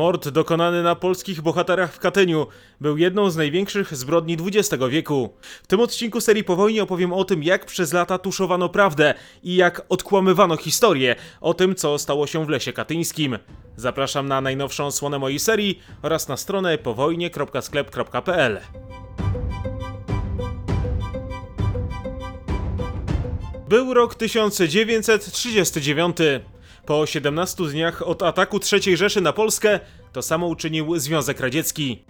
Mord dokonany na polskich bohaterach w Katyniu był jedną z największych zbrodni XX wieku. W tym odcinku serii po wojnie opowiem o tym, jak przez lata tuszowano prawdę i jak odkłamywano historię o tym, co stało się w lesie katyńskim. Zapraszam na najnowszą odsłonę mojej serii oraz na stronę powojnie.sklep.pl. Był rok 1939. Po 17 dniach od ataku III Rzeszy na Polskę to samo uczynił Związek Radziecki.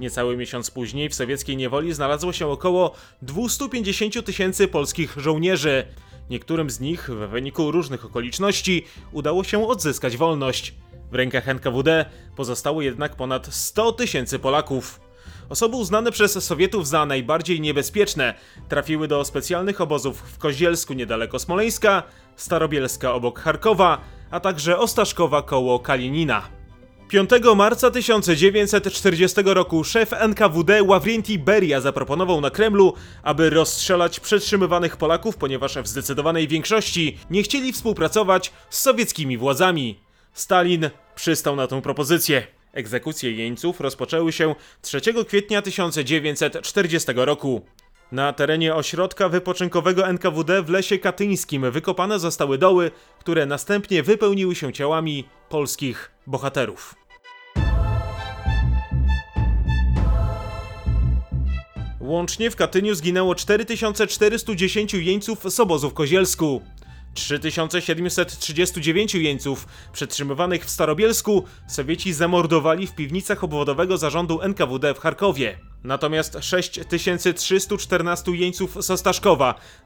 Niecały miesiąc później w sowieckiej niewoli znalazło się około 250 tysięcy polskich żołnierzy. Niektórym z nich w wyniku różnych okoliczności udało się odzyskać wolność. W rękach NKWD pozostało jednak ponad 100 tysięcy Polaków. Osoby uznane przez Sowietów za najbardziej niebezpieczne trafiły do specjalnych obozów w Kozielsku niedaleko Smoleńska, Starobielska obok Charkowa, a także Ostaszkowa koło Kalinina. 5 marca 1940 roku szef NKWD Ławrięti Beria zaproponował na Kremlu, aby rozstrzelać przetrzymywanych Polaków, ponieważ w zdecydowanej większości nie chcieli współpracować z sowieckimi władzami. Stalin przystał na tę propozycję. Egzekucje jeńców rozpoczęły się 3 kwietnia 1940 roku. Na terenie ośrodka wypoczynkowego NKWD w lesie katyńskim wykopane zostały doły, które następnie wypełniły się ciałami polskich bohaterów. Łącznie w Katyniu zginęło 4410 jeńców z obozu w Kozielsku. 3739 jeńców przetrzymywanych w Starobielsku Sowieci zamordowali w piwnicach obwodowego zarządu NKWD w Charkowie. Natomiast 6314 jeńców z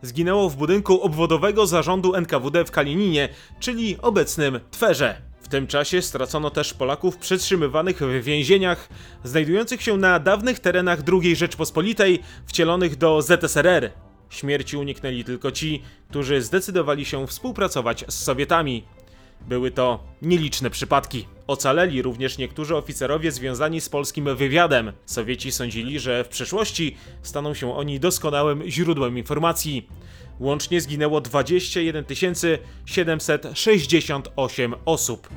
zginęło w budynku obwodowego zarządu NKWD w Kalininie, czyli obecnym Twerze. W tym czasie stracono też Polaków przetrzymywanych w więzieniach, znajdujących się na dawnych terenach II Rzeczpospolitej, wcielonych do ZSRR. Śmierci uniknęli tylko ci, którzy zdecydowali się współpracować z Sowietami. Były to nieliczne przypadki. Ocaleli również niektórzy oficerowie związani z polskim wywiadem. Sowieci sądzili, że w przyszłości staną się oni doskonałym źródłem informacji. Łącznie zginęło 21 768 osób.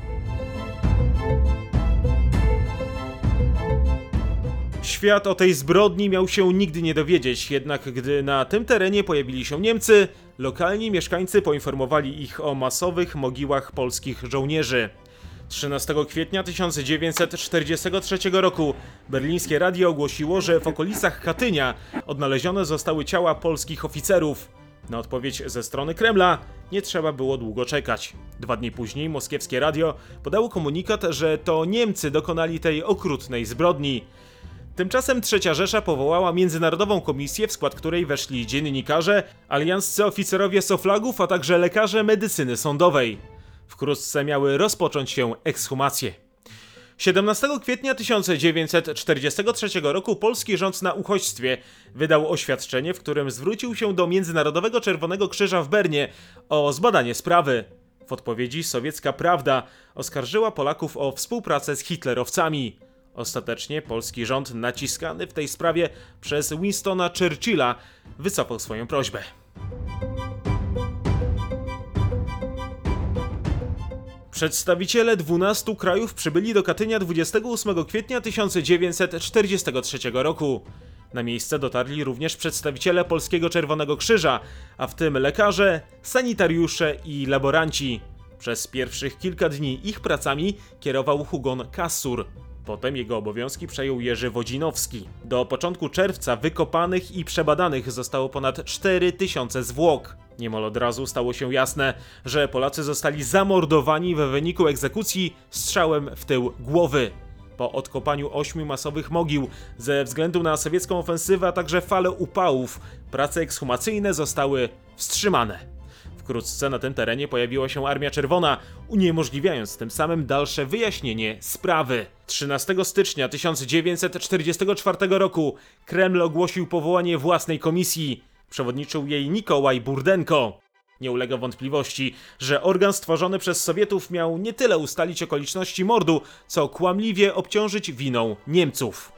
Świat o tej zbrodni miał się nigdy nie dowiedzieć, jednak gdy na tym terenie pojawili się Niemcy, lokalni mieszkańcy poinformowali ich o masowych mogiłach polskich żołnierzy. 13 kwietnia 1943 roku berlińskie radio ogłosiło, że w okolicach Katynia odnalezione zostały ciała polskich oficerów. Na odpowiedź ze strony Kremla nie trzeba było długo czekać. Dwa dni później moskiewskie radio podało komunikat, że to Niemcy dokonali tej okrutnej zbrodni. Tymczasem Trzecia Rzesza powołała międzynarodową komisję, w skład której weszli dziennikarze, alianscy oficerowie Soflagów, a także lekarze medycyny sądowej. Wkrótce miały rozpocząć się ekshumacje. 17 kwietnia 1943 roku polski rząd na uchodźstwie wydał oświadczenie, w którym zwrócił się do Międzynarodowego Czerwonego Krzyża w Bernie o zbadanie sprawy. W odpowiedzi sowiecka Prawda oskarżyła Polaków o współpracę z hitlerowcami. Ostatecznie polski rząd, naciskany w tej sprawie przez Winstona Churchilla, wycofał swoją prośbę. Przedstawiciele 12 krajów przybyli do Katynia 28 kwietnia 1943 roku. Na miejsce dotarli również przedstawiciele Polskiego Czerwonego Krzyża, a w tym lekarze, sanitariusze i laboranci. Przez pierwszych kilka dni ich pracami kierował Hugon Kassur. Potem jego obowiązki przejął Jerzy Wodzinowski. Do początku czerwca wykopanych i przebadanych zostało ponad 4000 zwłok. Niemal od razu stało się jasne, że Polacy zostali zamordowani w wyniku egzekucji strzałem w tył głowy. Po odkopaniu ośmiu masowych mogił, ze względu na sowiecką ofensywę, a także falę upałów, prace ekshumacyjne zostały wstrzymane. Wkrótce na tym terenie pojawiła się Armia Czerwona, uniemożliwiając tym samym dalsze wyjaśnienie sprawy. 13 stycznia 1944 roku Kreml ogłosił powołanie własnej komisji. Przewodniczył jej Nikołaj Burdenko. Nie ulega wątpliwości, że organ stworzony przez Sowietów miał nie tyle ustalić okoliczności mordu, co kłamliwie obciążyć winą Niemców.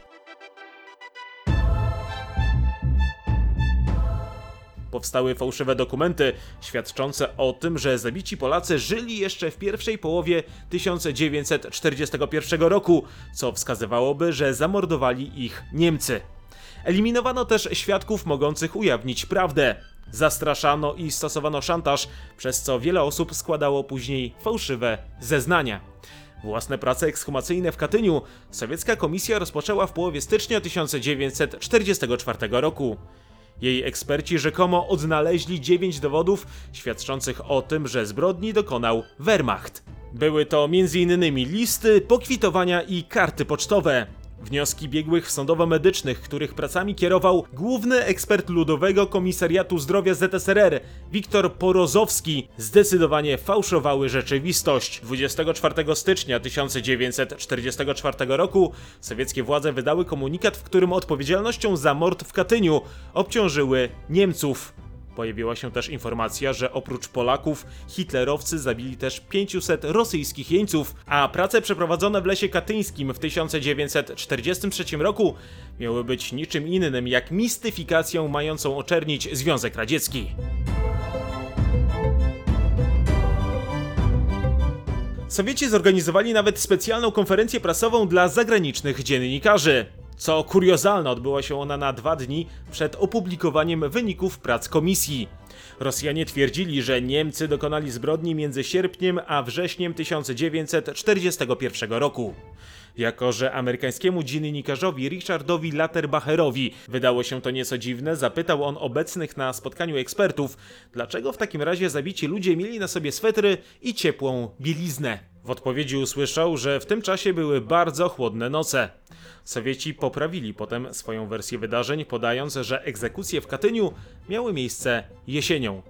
Powstały fałszywe dokumenty świadczące o tym, że zabici Polacy żyli jeszcze w pierwszej połowie 1941 roku, co wskazywałoby, że zamordowali ich Niemcy. Eliminowano też świadków mogących ujawnić prawdę. Zastraszano i stosowano szantaż, przez co wiele osób składało później fałszywe zeznania. Własne prace ekshumacyjne w Katyniu sowiecka komisja rozpoczęła w połowie stycznia 1944 roku. Jej eksperci rzekomo odnaleźli dziewięć dowodów świadczących o tym, że zbrodni dokonał Wehrmacht. Były to m.in. listy, pokwitowania i karty pocztowe. Wnioski biegłych sądowo-medycznych, których pracami kierował główny ekspert Ludowego Komisariatu Zdrowia ZSRR, Wiktor Porozowski, zdecydowanie fałszowały rzeczywistość. 24 stycznia 1944 roku sowieckie władze wydały komunikat, w którym odpowiedzialnością za mord w Katyniu obciążyły Niemców. Pojawiła się też informacja, że oprócz Polaków hitlerowcy zabili też 500 rosyjskich jeńców, a prace przeprowadzone w lesie katyńskim w 1943 roku miały być niczym innym jak mistyfikacją mającą oczernić Związek Radziecki. Sowieci zorganizowali nawet specjalną konferencję prasową dla zagranicznych dziennikarzy. Co kuriozalne, odbyła się ona na dwa dni przed opublikowaniem wyników prac komisji. Rosjanie twierdzili, że Niemcy dokonali zbrodni między sierpniem a wrześniem 1941 roku. Jako, że amerykańskiemu dziennikarzowi Richardowi Latterbacherowi wydało się to nieco dziwne, zapytał on obecnych na spotkaniu ekspertów, dlaczego w takim razie zabici ludzie mieli na sobie swetry i ciepłą bieliznę. W odpowiedzi usłyszał, że w tym czasie były bardzo chłodne noce. Sowieci poprawili potem swoją wersję wydarzeń, podając, że egzekucje w Katyniu miały miejsce jesienią.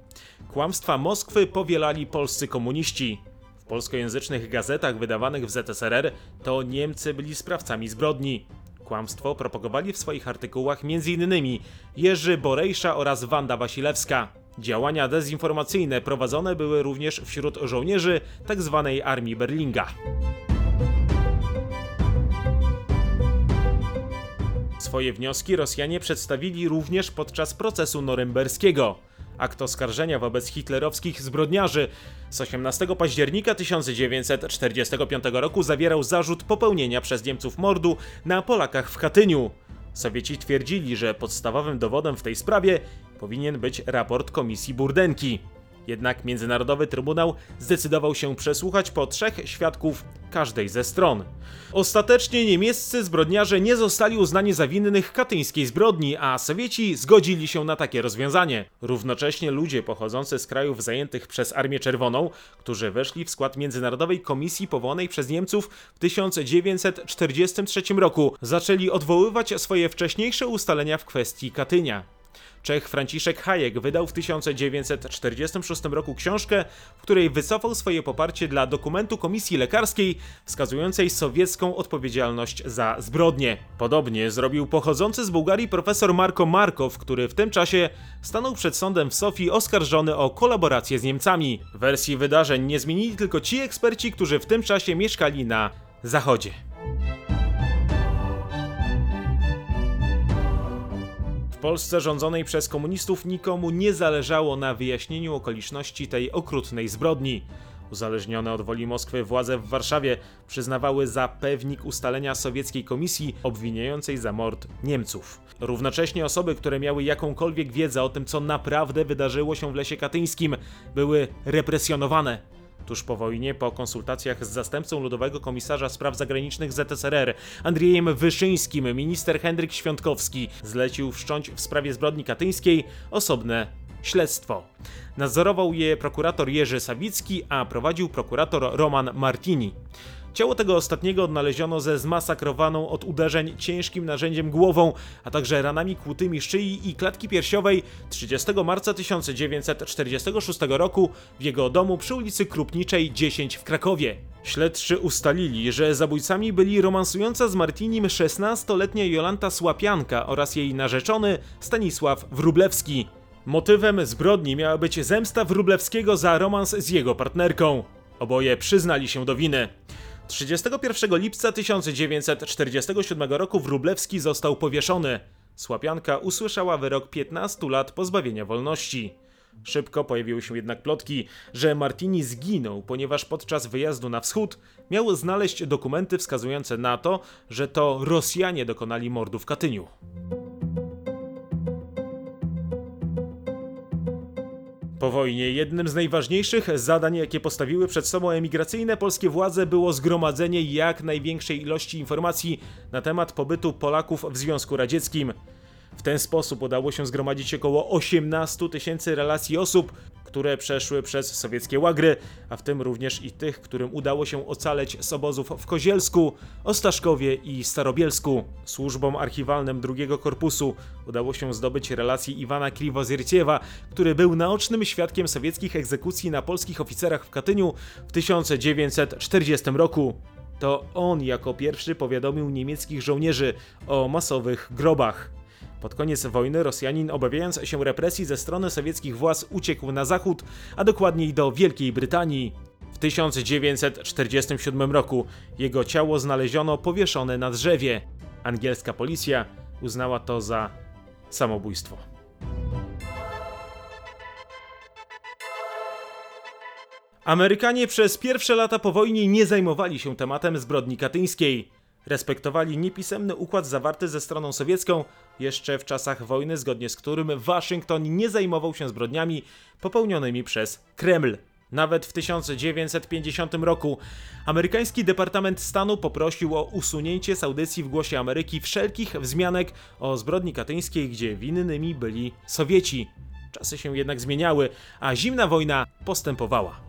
Kłamstwa Moskwy powielali polscy komuniści. W polskojęzycznych gazetach wydawanych w ZSRR to Niemcy byli sprawcami zbrodni. Kłamstwo propagowali w swoich artykułach m.in. Jerzy Borejsza oraz Wanda Wasilewska. Działania dezinformacyjne prowadzone były również wśród żołnierzy tzw. Tak Armii Berlinga. Swoje wnioski Rosjanie przedstawili również podczas procesu norymberskiego. Akt oskarżenia wobec hitlerowskich zbrodniarzy z 18 października 1945 roku zawierał zarzut popełnienia przez Niemców mordu na Polakach w Katyniu. Sowieci twierdzili, że podstawowym dowodem w tej sprawie powinien być raport komisji Burdenki. Jednak Międzynarodowy Trybunał zdecydował się przesłuchać po trzech świadków każdej ze stron. Ostatecznie niemieccy zbrodniarze nie zostali uznani za winnych katyńskiej zbrodni, a Sowieci zgodzili się na takie rozwiązanie. Równocześnie ludzie pochodzący z krajów zajętych przez Armię Czerwoną, którzy weszli w skład Międzynarodowej Komisji powołanej przez Niemców w 1943 roku, zaczęli odwoływać swoje wcześniejsze ustalenia w kwestii Katynia. Czech Franciszek Hayek wydał w 1946 roku książkę, w której wycofał swoje poparcie dla dokumentu Komisji Lekarskiej wskazującej sowiecką odpowiedzialność za zbrodnie. Podobnie zrobił pochodzący z Bułgarii profesor Marko Markow, który w tym czasie stanął przed sądem w Sofii oskarżony o kolaborację z Niemcami. Wersji wydarzeń nie zmienili tylko ci eksperci, którzy w tym czasie mieszkali na zachodzie. W Polsce rządzonej przez komunistów nikomu nie zależało na wyjaśnieniu okoliczności tej okrutnej zbrodni. Uzależnione od woli Moskwy władze w Warszawie przyznawały za pewnik ustalenia sowieckiej komisji obwiniającej za mord Niemców. Równocześnie osoby, które miały jakąkolwiek wiedzę o tym, co naprawdę wydarzyło się w lesie katyńskim, były represjonowane. Tuż po wojnie, po konsultacjach z zastępcą Ludowego Komisarza Spraw Zagranicznych ZSRR, Andrzejem Wyszyńskim, minister Henryk Świątkowski zlecił wszcząć w sprawie zbrodni katyńskiej osobne śledztwo. Nadzorował je prokurator Jerzy Sawicki, a prowadził prokurator Roman Martini. Ciało tego ostatniego odnaleziono ze zmasakrowaną od uderzeń ciężkim narzędziem głową, a także ranami kłutymi szyi i klatki piersiowej 30 marca 1946 roku w jego domu przy ulicy Krupniczej 10 w Krakowie. Śledczy ustalili, że zabójcami byli romansująca z Martinim 16-letnia Jolanta Słapianka oraz jej narzeczony Stanisław Wrublewski. Motywem zbrodni miała być zemsta Wrublewskiego za romans z jego partnerką. Oboje przyznali się do winy. 31 lipca 1947 roku Wróblewski został powieszony. Słapianka usłyszała wyrok 15 lat pozbawienia wolności. Szybko pojawiły się jednak plotki, że Martini zginął, ponieważ podczas wyjazdu na wschód miał znaleźć dokumenty wskazujące na to, że to Rosjanie dokonali mordu w Katyniu. Po wojnie jednym z najważniejszych zadań, jakie postawiły przed sobą emigracyjne polskie władze, było zgromadzenie jak największej ilości informacji na temat pobytu Polaków w Związku Radzieckim. W ten sposób udało się zgromadzić około 18 tysięcy relacji osób, które przeszły przez sowieckie łagry, a w tym również i tych, którym udało się ocaleć z obozów w Kozielsku, Ostaszkowie i Starobielsku. Służbom archiwalnym drugiego korpusu udało się zdobyć relacje Iwana Kriwozierciewa, który był naocznym świadkiem sowieckich egzekucji na polskich oficerach w Katyniu w 1940 roku. To on jako pierwszy powiadomił niemieckich żołnierzy o masowych grobach. Pod koniec wojny Rosjanin, obawiając się represji ze strony sowieckich władz, uciekł na zachód, a dokładniej do Wielkiej Brytanii. W 1947 roku jego ciało znaleziono powieszone na drzewie. Angielska policja uznała to za samobójstwo. Amerykanie przez pierwsze lata po wojnie nie zajmowali się tematem zbrodni katyńskiej. Respektowali niepisemny układ zawarty ze stroną sowiecką jeszcze w czasach wojny, zgodnie z którym Waszyngton nie zajmował się zbrodniami popełnionymi przez Kreml. Nawet w 1950 roku amerykański Departament Stanu poprosił o usunięcie z audycji w Głosie Ameryki wszelkich wzmianek o zbrodni katyńskiej, gdzie winnymi byli Sowieci. Czasy się jednak zmieniały, a zimna wojna postępowała.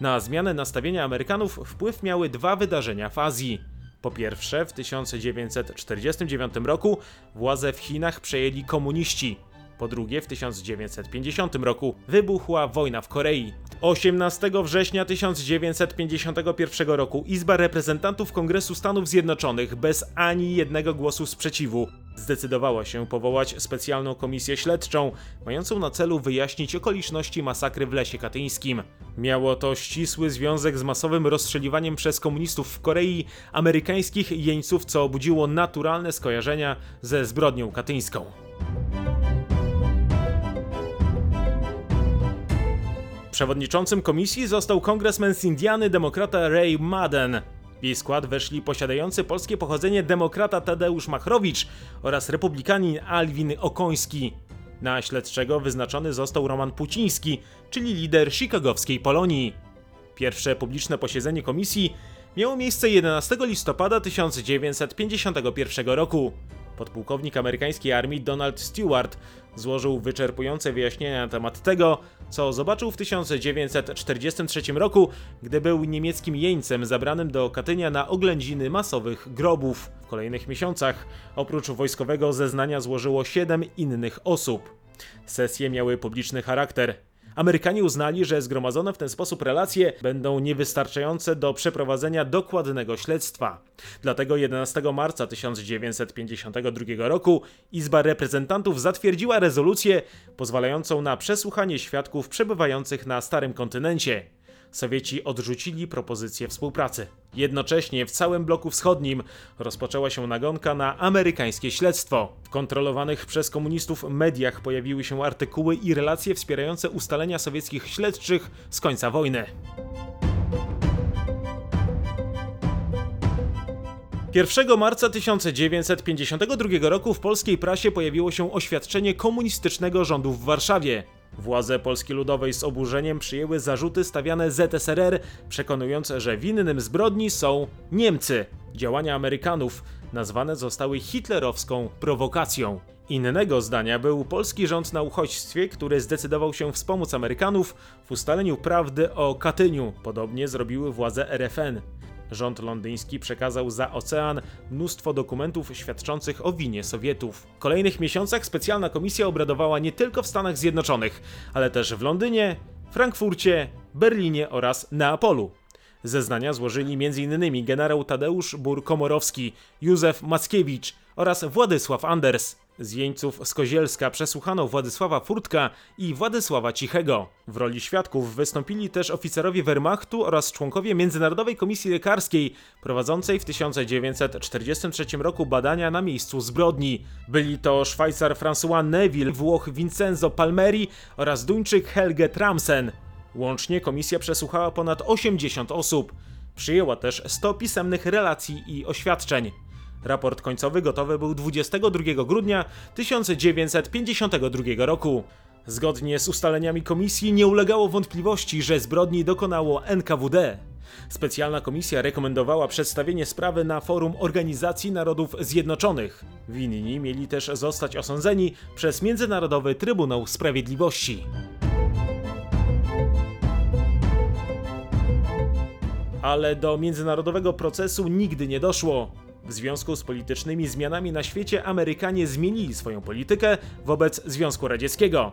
Na zmianę nastawienia Amerykanów wpływ miały dwa wydarzenia w Azji. Po pierwsze, w 1949 roku władzę w Chinach przejęli komuniści. Po drugie, w 1950 roku wybuchła wojna w Korei. 18 września 1951 roku Izba Reprezentantów Kongresu Stanów Zjednoczonych bez ani jednego głosu sprzeciwu zdecydowała się powołać specjalną komisję śledczą, mającą na celu wyjaśnić okoliczności masakry w Lesie Katyńskim. Miało to ścisły związek z masowym rozstrzeliwaniem przez komunistów w Korei amerykańskich jeńców, co obudziło naturalne skojarzenia ze zbrodnią katyńską. Przewodniczącym komisji został kongresmen z Indiany demokrata Ray Madden. W jej skład weszli posiadający polskie pochodzenie demokrata Tadeusz Machrowicz oraz republikanin Alwin Okoński. Na śledczego wyznaczony został Roman Puciński, czyli lider chicagowskiej Polonii. Pierwsze publiczne posiedzenie komisji miało miejsce 11 listopada 1951 roku. Podpułkownik amerykańskiej armii Donald Stewart złożył wyczerpujące wyjaśnienia na temat tego, co zobaczył w 1943 roku, gdy był niemieckim jeńcem zabranym do Katynia na oględziny masowych grobów. W kolejnych miesiącach, oprócz wojskowego zeznania, złożyło 7 innych osób. Sesje miały publiczny charakter. Amerykanie uznali, że zgromadzone w ten sposób relacje będą niewystarczające do przeprowadzenia dokładnego śledztwa. Dlatego 11 marca 1952 roku Izba Reprezentantów zatwierdziła rezolucję pozwalającą na przesłuchanie świadków przebywających na Starym Kontynencie. Sowieci odrzucili propozycję współpracy. Jednocześnie w całym bloku wschodnim rozpoczęła się nagonka na amerykańskie śledztwo. W kontrolowanych przez komunistów mediach pojawiły się artykuły i relacje wspierające ustalenia sowieckich śledczych z końca wojny. 1 marca 1952 roku w polskiej prasie pojawiło się oświadczenie komunistycznego rządu w Warszawie. Władze Polski Ludowej z oburzeniem przyjęły zarzuty stawiane ZSRR, przekonując, że winnym zbrodni są Niemcy. Działania Amerykanów nazwane zostały hitlerowską prowokacją. Innego zdania był polski rząd na uchodźstwie, który zdecydował się wspomóc Amerykanów w ustaleniu prawdy o Katyniu. Podobnie zrobiły władze RFN. Rząd londyński przekazał za ocean mnóstwo dokumentów świadczących o winie Sowietów. W kolejnych miesiącach specjalna komisja obradowała nie tylko w Stanach Zjednoczonych, ale też w Londynie, Frankfurcie, Berlinie oraz Neapolu. Zeznania złożyli m.in. generał Tadeusz Bur-Komorowski, Józef Mackiewicz oraz Władysław Anders. Z jeńców z Kozielska przesłuchano Władysława Furtka i Władysława Cichego. W roli świadków wystąpili też oficerowie Wehrmachtu oraz członkowie Międzynarodowej Komisji Lekarskiej prowadzącej w 1943 roku badania na miejscu zbrodni. Byli to Szwajcar François Neville, Włoch Vincenzo Palmeri oraz Duńczyk Helge Tramsen. Łącznie komisja przesłuchała ponad 80 osób. Przyjęła też 100 pisemnych relacji i oświadczeń. Raport końcowy gotowy był 22 grudnia 1952 roku. Zgodnie z ustaleniami komisji nie ulegało wątpliwości, że zbrodni dokonało NKWD. Specjalna komisja rekomendowała przedstawienie sprawy na forum Organizacji Narodów Zjednoczonych. Winni mieli też zostać osądzeni przez Międzynarodowy Trybunał Sprawiedliwości. Ale do międzynarodowego procesu nigdy nie doszło. W związku z politycznymi zmianami na świecie Amerykanie zmienili swoją politykę wobec Związku Radzieckiego.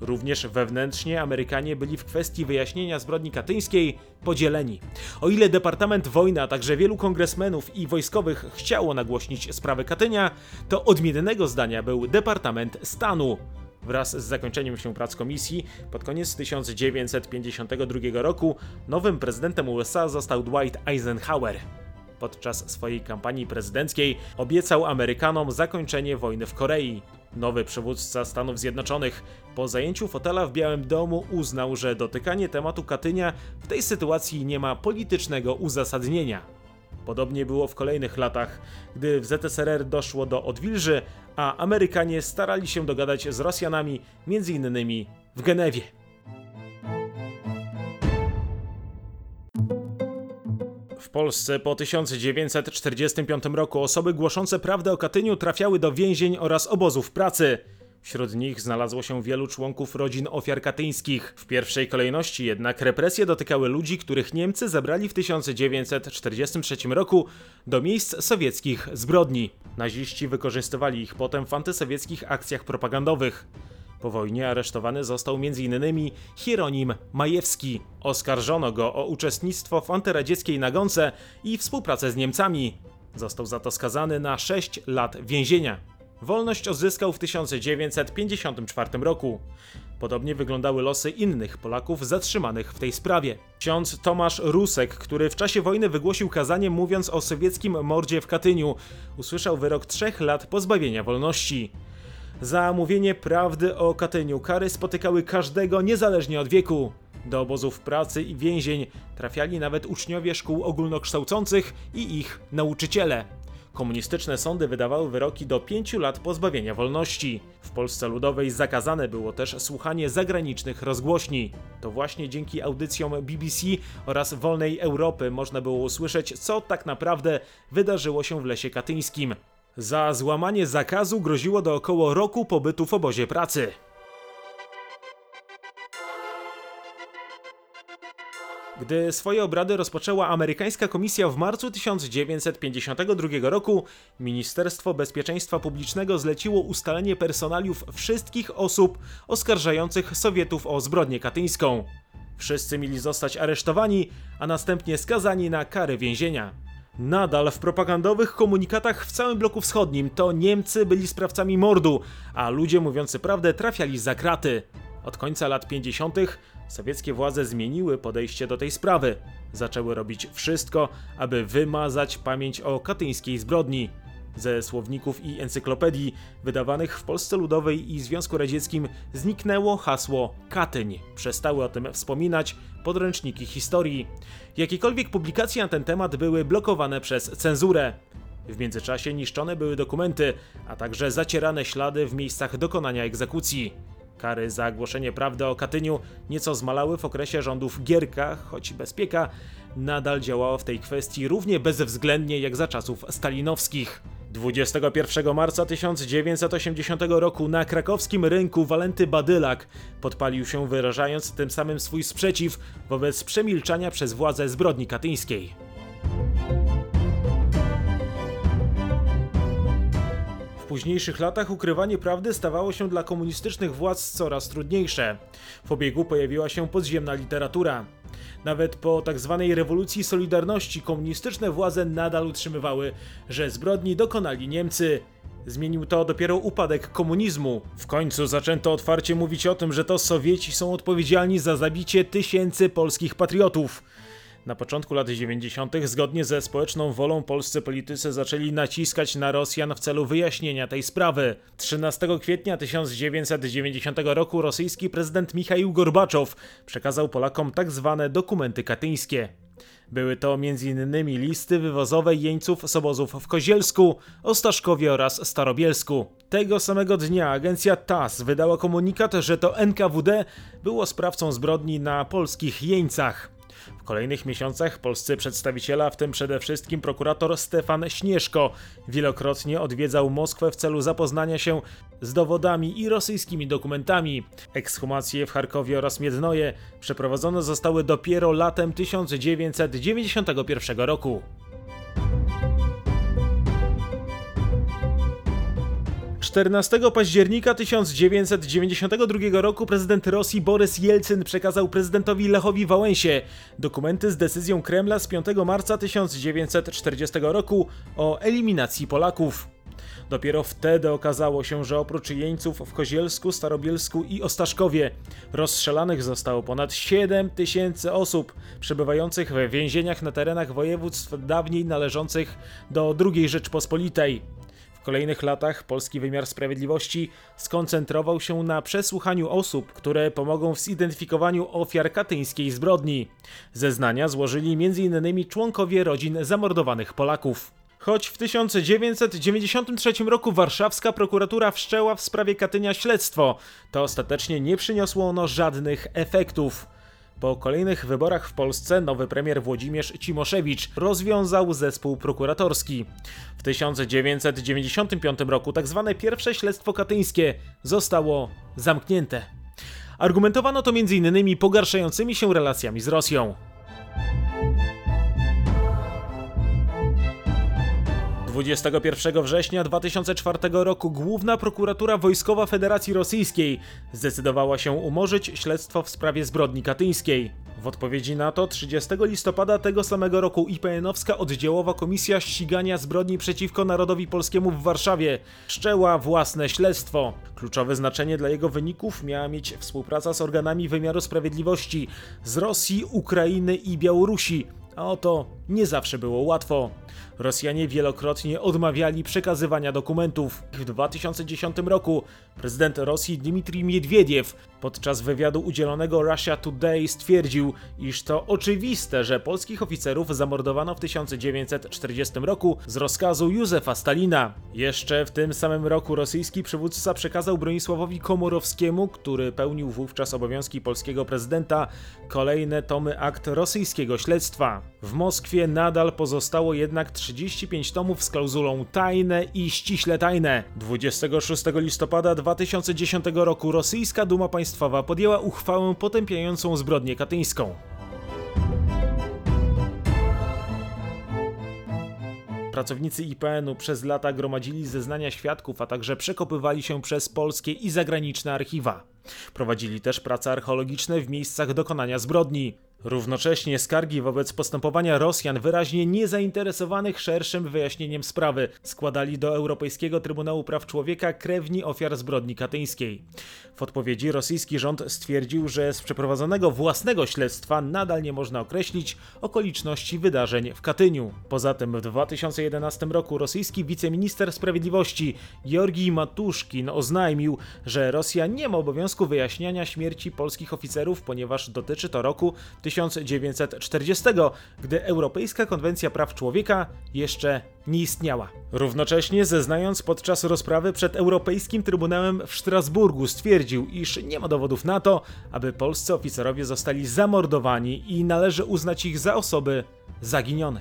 Również wewnętrznie Amerykanie byli w kwestii wyjaśnienia zbrodni katyńskiej podzieleni. O ile Departament Wojny, a także wielu kongresmenów i wojskowych chciało nagłośnić sprawę Katynia, to odmiennego zdania był Departament Stanu. Wraz z zakończeniem się prac komisji, pod koniec 1952 roku, nowym prezydentem USA został Dwight Eisenhower. Podczas swojej kampanii prezydenckiej obiecał Amerykanom zakończenie wojny w Korei. Nowy przywódca Stanów Zjednoczonych po zajęciu fotela w Białym Domu uznał, że dotykanie tematu Katynia w tej sytuacji nie ma politycznego uzasadnienia. Podobnie było w kolejnych latach, gdy w ZSRR doszło do odwilży, a Amerykanie starali się dogadać z Rosjanami, m.in. w Genewie. W Polsce po 1945 roku osoby głoszące prawdę o Katyniu trafiały do więzień oraz obozów pracy. Wśród nich znalazło się wielu członków rodzin ofiar katyńskich. W pierwszej kolejności jednak represje dotykały ludzi, których Niemcy zabrali w 1943 roku do miejsc sowieckich zbrodni. Naziści wykorzystywali ich potem w antysowieckich akcjach propagandowych. Po wojnie aresztowany został m.in. Hieronim Majewski. Oskarżono go o uczestnictwo w antyradzieckiej nagonce i współpracę z Niemcami. Został za to skazany na 6 lat więzienia. Wolność odzyskał w 1954 roku. Podobnie wyglądały losy innych Polaków zatrzymanych w tej sprawie. Ksiądz Tomasz Rusek, który w czasie wojny wygłosił kazanie mówiąc o sowieckim mordzie w Katyniu, usłyszał wyrok trzech lat pozbawienia wolności. Za mówienie prawdy o Katyniu kary spotykały każdego niezależnie od wieku. Do obozów pracy i więzień trafiali nawet uczniowie szkół ogólnokształcących i ich nauczyciele. Komunistyczne sądy wydawały wyroki do 5 lat pozbawienia wolności. W Polsce Ludowej zakazane było też słuchanie zagranicznych rozgłośni. To właśnie dzięki audycjom BBC oraz Wolnej Europy można było usłyszeć, co tak naprawdę wydarzyło się w Lesie Katyńskim. Za złamanie zakazu groziło do około roku pobytu w obozie pracy. Gdy swoje obrady rozpoczęła amerykańska komisja w marcu 1952 roku, Ministerstwo Bezpieczeństwa Publicznego zleciło ustalenie personaliów wszystkich osób oskarżających Sowietów o zbrodnię katyńską. Wszyscy mieli zostać aresztowani, a następnie skazani na karę więzienia. Nadal w propagandowych komunikatach w całym bloku wschodnim to Niemcy byli sprawcami mordu, a ludzie mówiący prawdę trafiali za kraty. Od końca lat 50. sowieckie władze zmieniły podejście do tej sprawy. Zaczęły robić wszystko, aby wymazać pamięć o katyńskiej zbrodni. Ze słowników i encyklopedii wydawanych w Polsce Ludowej i Związku Radzieckim zniknęło hasło Katyń. Przestały o tym wspominać podręczniki historii. Jakiekolwiek publikacje na ten temat były blokowane przez cenzurę. W międzyczasie niszczone były dokumenty, a także zacierane ślady w miejscach dokonania egzekucji. Kary za głoszenie prawdy o Katyniu nieco zmalały w okresie rządów Gierka, choć bezpieka nadal działała w tej kwestii równie bezwzględnie jak za czasów stalinowskich. 21 marca 1980 roku na krakowskim rynku Walenty Badylak podpalił się wyrażając tym samym swój sprzeciw wobec przemilczania przez władze zbrodni katyńskiej. Późniejszych latach ukrywanie prawdy stawało się dla komunistycznych władz coraz trudniejsze. W obiegu pojawiła się podziemna literatura. Nawet po tzw. rewolucji Solidarności komunistyczne władze nadal utrzymywały, że zbrodni dokonali Niemcy. Zmienił to dopiero upadek komunizmu. W końcu zaczęto otwarcie mówić o tym, że to Sowieci są odpowiedzialni za zabicie tysięcy polskich patriotów. Na początku lat 90., zgodnie ze społeczną wolą, polscy politycy zaczęli naciskać na Rosjan w celu wyjaśnienia tej sprawy. 13 kwietnia 1990 roku rosyjski prezydent Michał Gorbaczow przekazał Polakom tak zwane dokumenty katyńskie. Były to m.in. listy wywozowe jeńców z obozów w Kozielsku, Ostaszkowie oraz Starobielsku. Tego samego dnia agencja TASS wydała komunikat, że to NKWD było sprawcą zbrodni na polskich jeńcach. W kolejnych miesiącach polscy przedstawiciele, w tym przede wszystkim prokurator Stefan Śnieżko, wielokrotnie odwiedzał Moskwę w celu zapoznania się z dowodami i rosyjskimi dokumentami. Ekshumacje w Charkowie oraz Miednoje przeprowadzone zostały dopiero latem 1991 roku. 14 października 1992 roku prezydent Rosji Borys Jelcyn przekazał prezydentowi Lechowi Wałęsie dokumenty z decyzją Kremla z 5 marca 1940 roku o eliminacji Polaków. Dopiero wtedy okazało się, że oprócz jeńców w Kozielsku, Starobielsku i Ostaszkowie rozstrzelanych zostało ponad 7 tysięcy osób przebywających w więzieniach na terenach województw dawniej należących do II Rzeczpospolitej kolejnych latach polski wymiar sprawiedliwości skoncentrował się na przesłuchaniu osób, które pomogą w zidentyfikowaniu ofiar katyńskiej zbrodni. Zeznania złożyli m.in. członkowie rodzin zamordowanych Polaków. Choć w 1993 roku warszawska prokuratura wszczęła w sprawie Katynia śledztwo, to ostatecznie nie przyniosło ono żadnych efektów. Po kolejnych wyborach w Polsce nowy premier Włodzimierz Cimoszewicz rozwiązał zespół prokuratorski. W 1995 roku tzw. Tak pierwsze śledztwo katyńskie zostało zamknięte. Argumentowano to m.in. pogarszającymi się relacjami z Rosją. 21 września 2004 roku Główna Prokuratura Wojskowa Federacji Rosyjskiej zdecydowała się umorzyć śledztwo w sprawie zbrodni katyńskiej. W odpowiedzi na to 30 listopada tego samego roku IPN-owska oddziałowa Komisja Ścigania Zbrodni przeciwko Narodowi Polskiemu w Warszawie wszczęła własne śledztwo. Kluczowe znaczenie dla jego wyników miała mieć współpraca z organami wymiaru sprawiedliwości z Rosji, Ukrainy i Białorusi, a oto nie zawsze było łatwo. Rosjanie wielokrotnie odmawiali przekazywania dokumentów. W 2010 roku prezydent Rosji Dmitrij Miedwiediew podczas wywiadu udzielonego Russia Today stwierdził, iż to oczywiste, że polskich oficerów zamordowano w 1940 roku z rozkazu Józefa Stalina. Jeszcze w tym samym roku rosyjski przywódca przekazał Bronisławowi Komorowskiemu, który pełnił wówczas obowiązki polskiego prezydenta, kolejne tomy akt rosyjskiego śledztwa. W Moskwie nadal pozostało jednak 35 tomów z klauzulą tajne i ściśle tajne. 26 listopada 2010 roku rosyjska Duma Państwowa podjęła uchwałę potępiającą zbrodnię katyńską. Pracownicy IPN-u przez lata gromadzili zeznania świadków, a także przekopywali się przez polskie i zagraniczne archiwa. Prowadzili też prace archeologiczne w miejscach dokonania zbrodni. Równocześnie skargi wobec postępowania Rosjan wyraźnie niezainteresowanych szerszym wyjaśnieniem sprawy składali do Europejskiego Trybunału Praw Człowieka krewni ofiar zbrodni katyńskiej. W odpowiedzi rosyjski rząd stwierdził, że z przeprowadzonego własnego śledztwa nadal nie można określić okoliczności wydarzeń w Katyniu. Poza tym w 2011 roku rosyjski wiceminister sprawiedliwości Georgij Matuszkin oznajmił, że Rosja nie ma obowiązku wyjaśniania śmierci polskich oficerów, ponieważ dotyczy to roku 1940, gdy Europejska Konwencja Praw Człowieka jeszcze nie istniała. Równocześnie zeznając podczas rozprawy przed Europejskim Trybunałem w Strasburgu stwierdził, iż nie ma dowodów na to, aby polscy oficerowie zostali zamordowani i należy uznać ich za osoby zaginione.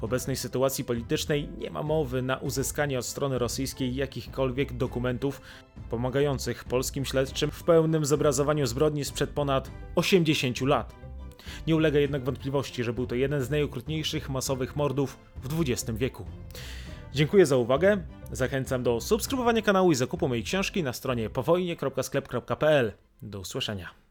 W obecnej sytuacji politycznej nie ma mowy na uzyskanie od strony rosyjskiej jakichkolwiek dokumentów pomagających polskim śledczym w pełnym zobrazowaniu zbrodni sprzed ponad 80 lat. Nie ulega jednak wątpliwości, że był to jeden z najokrutniejszych masowych mordów w XX wieku. Dziękuję za uwagę. Zachęcam do subskrybowania kanału i zakupu mojej książki na stronie powojnie.sklep.pl. Do usłyszenia.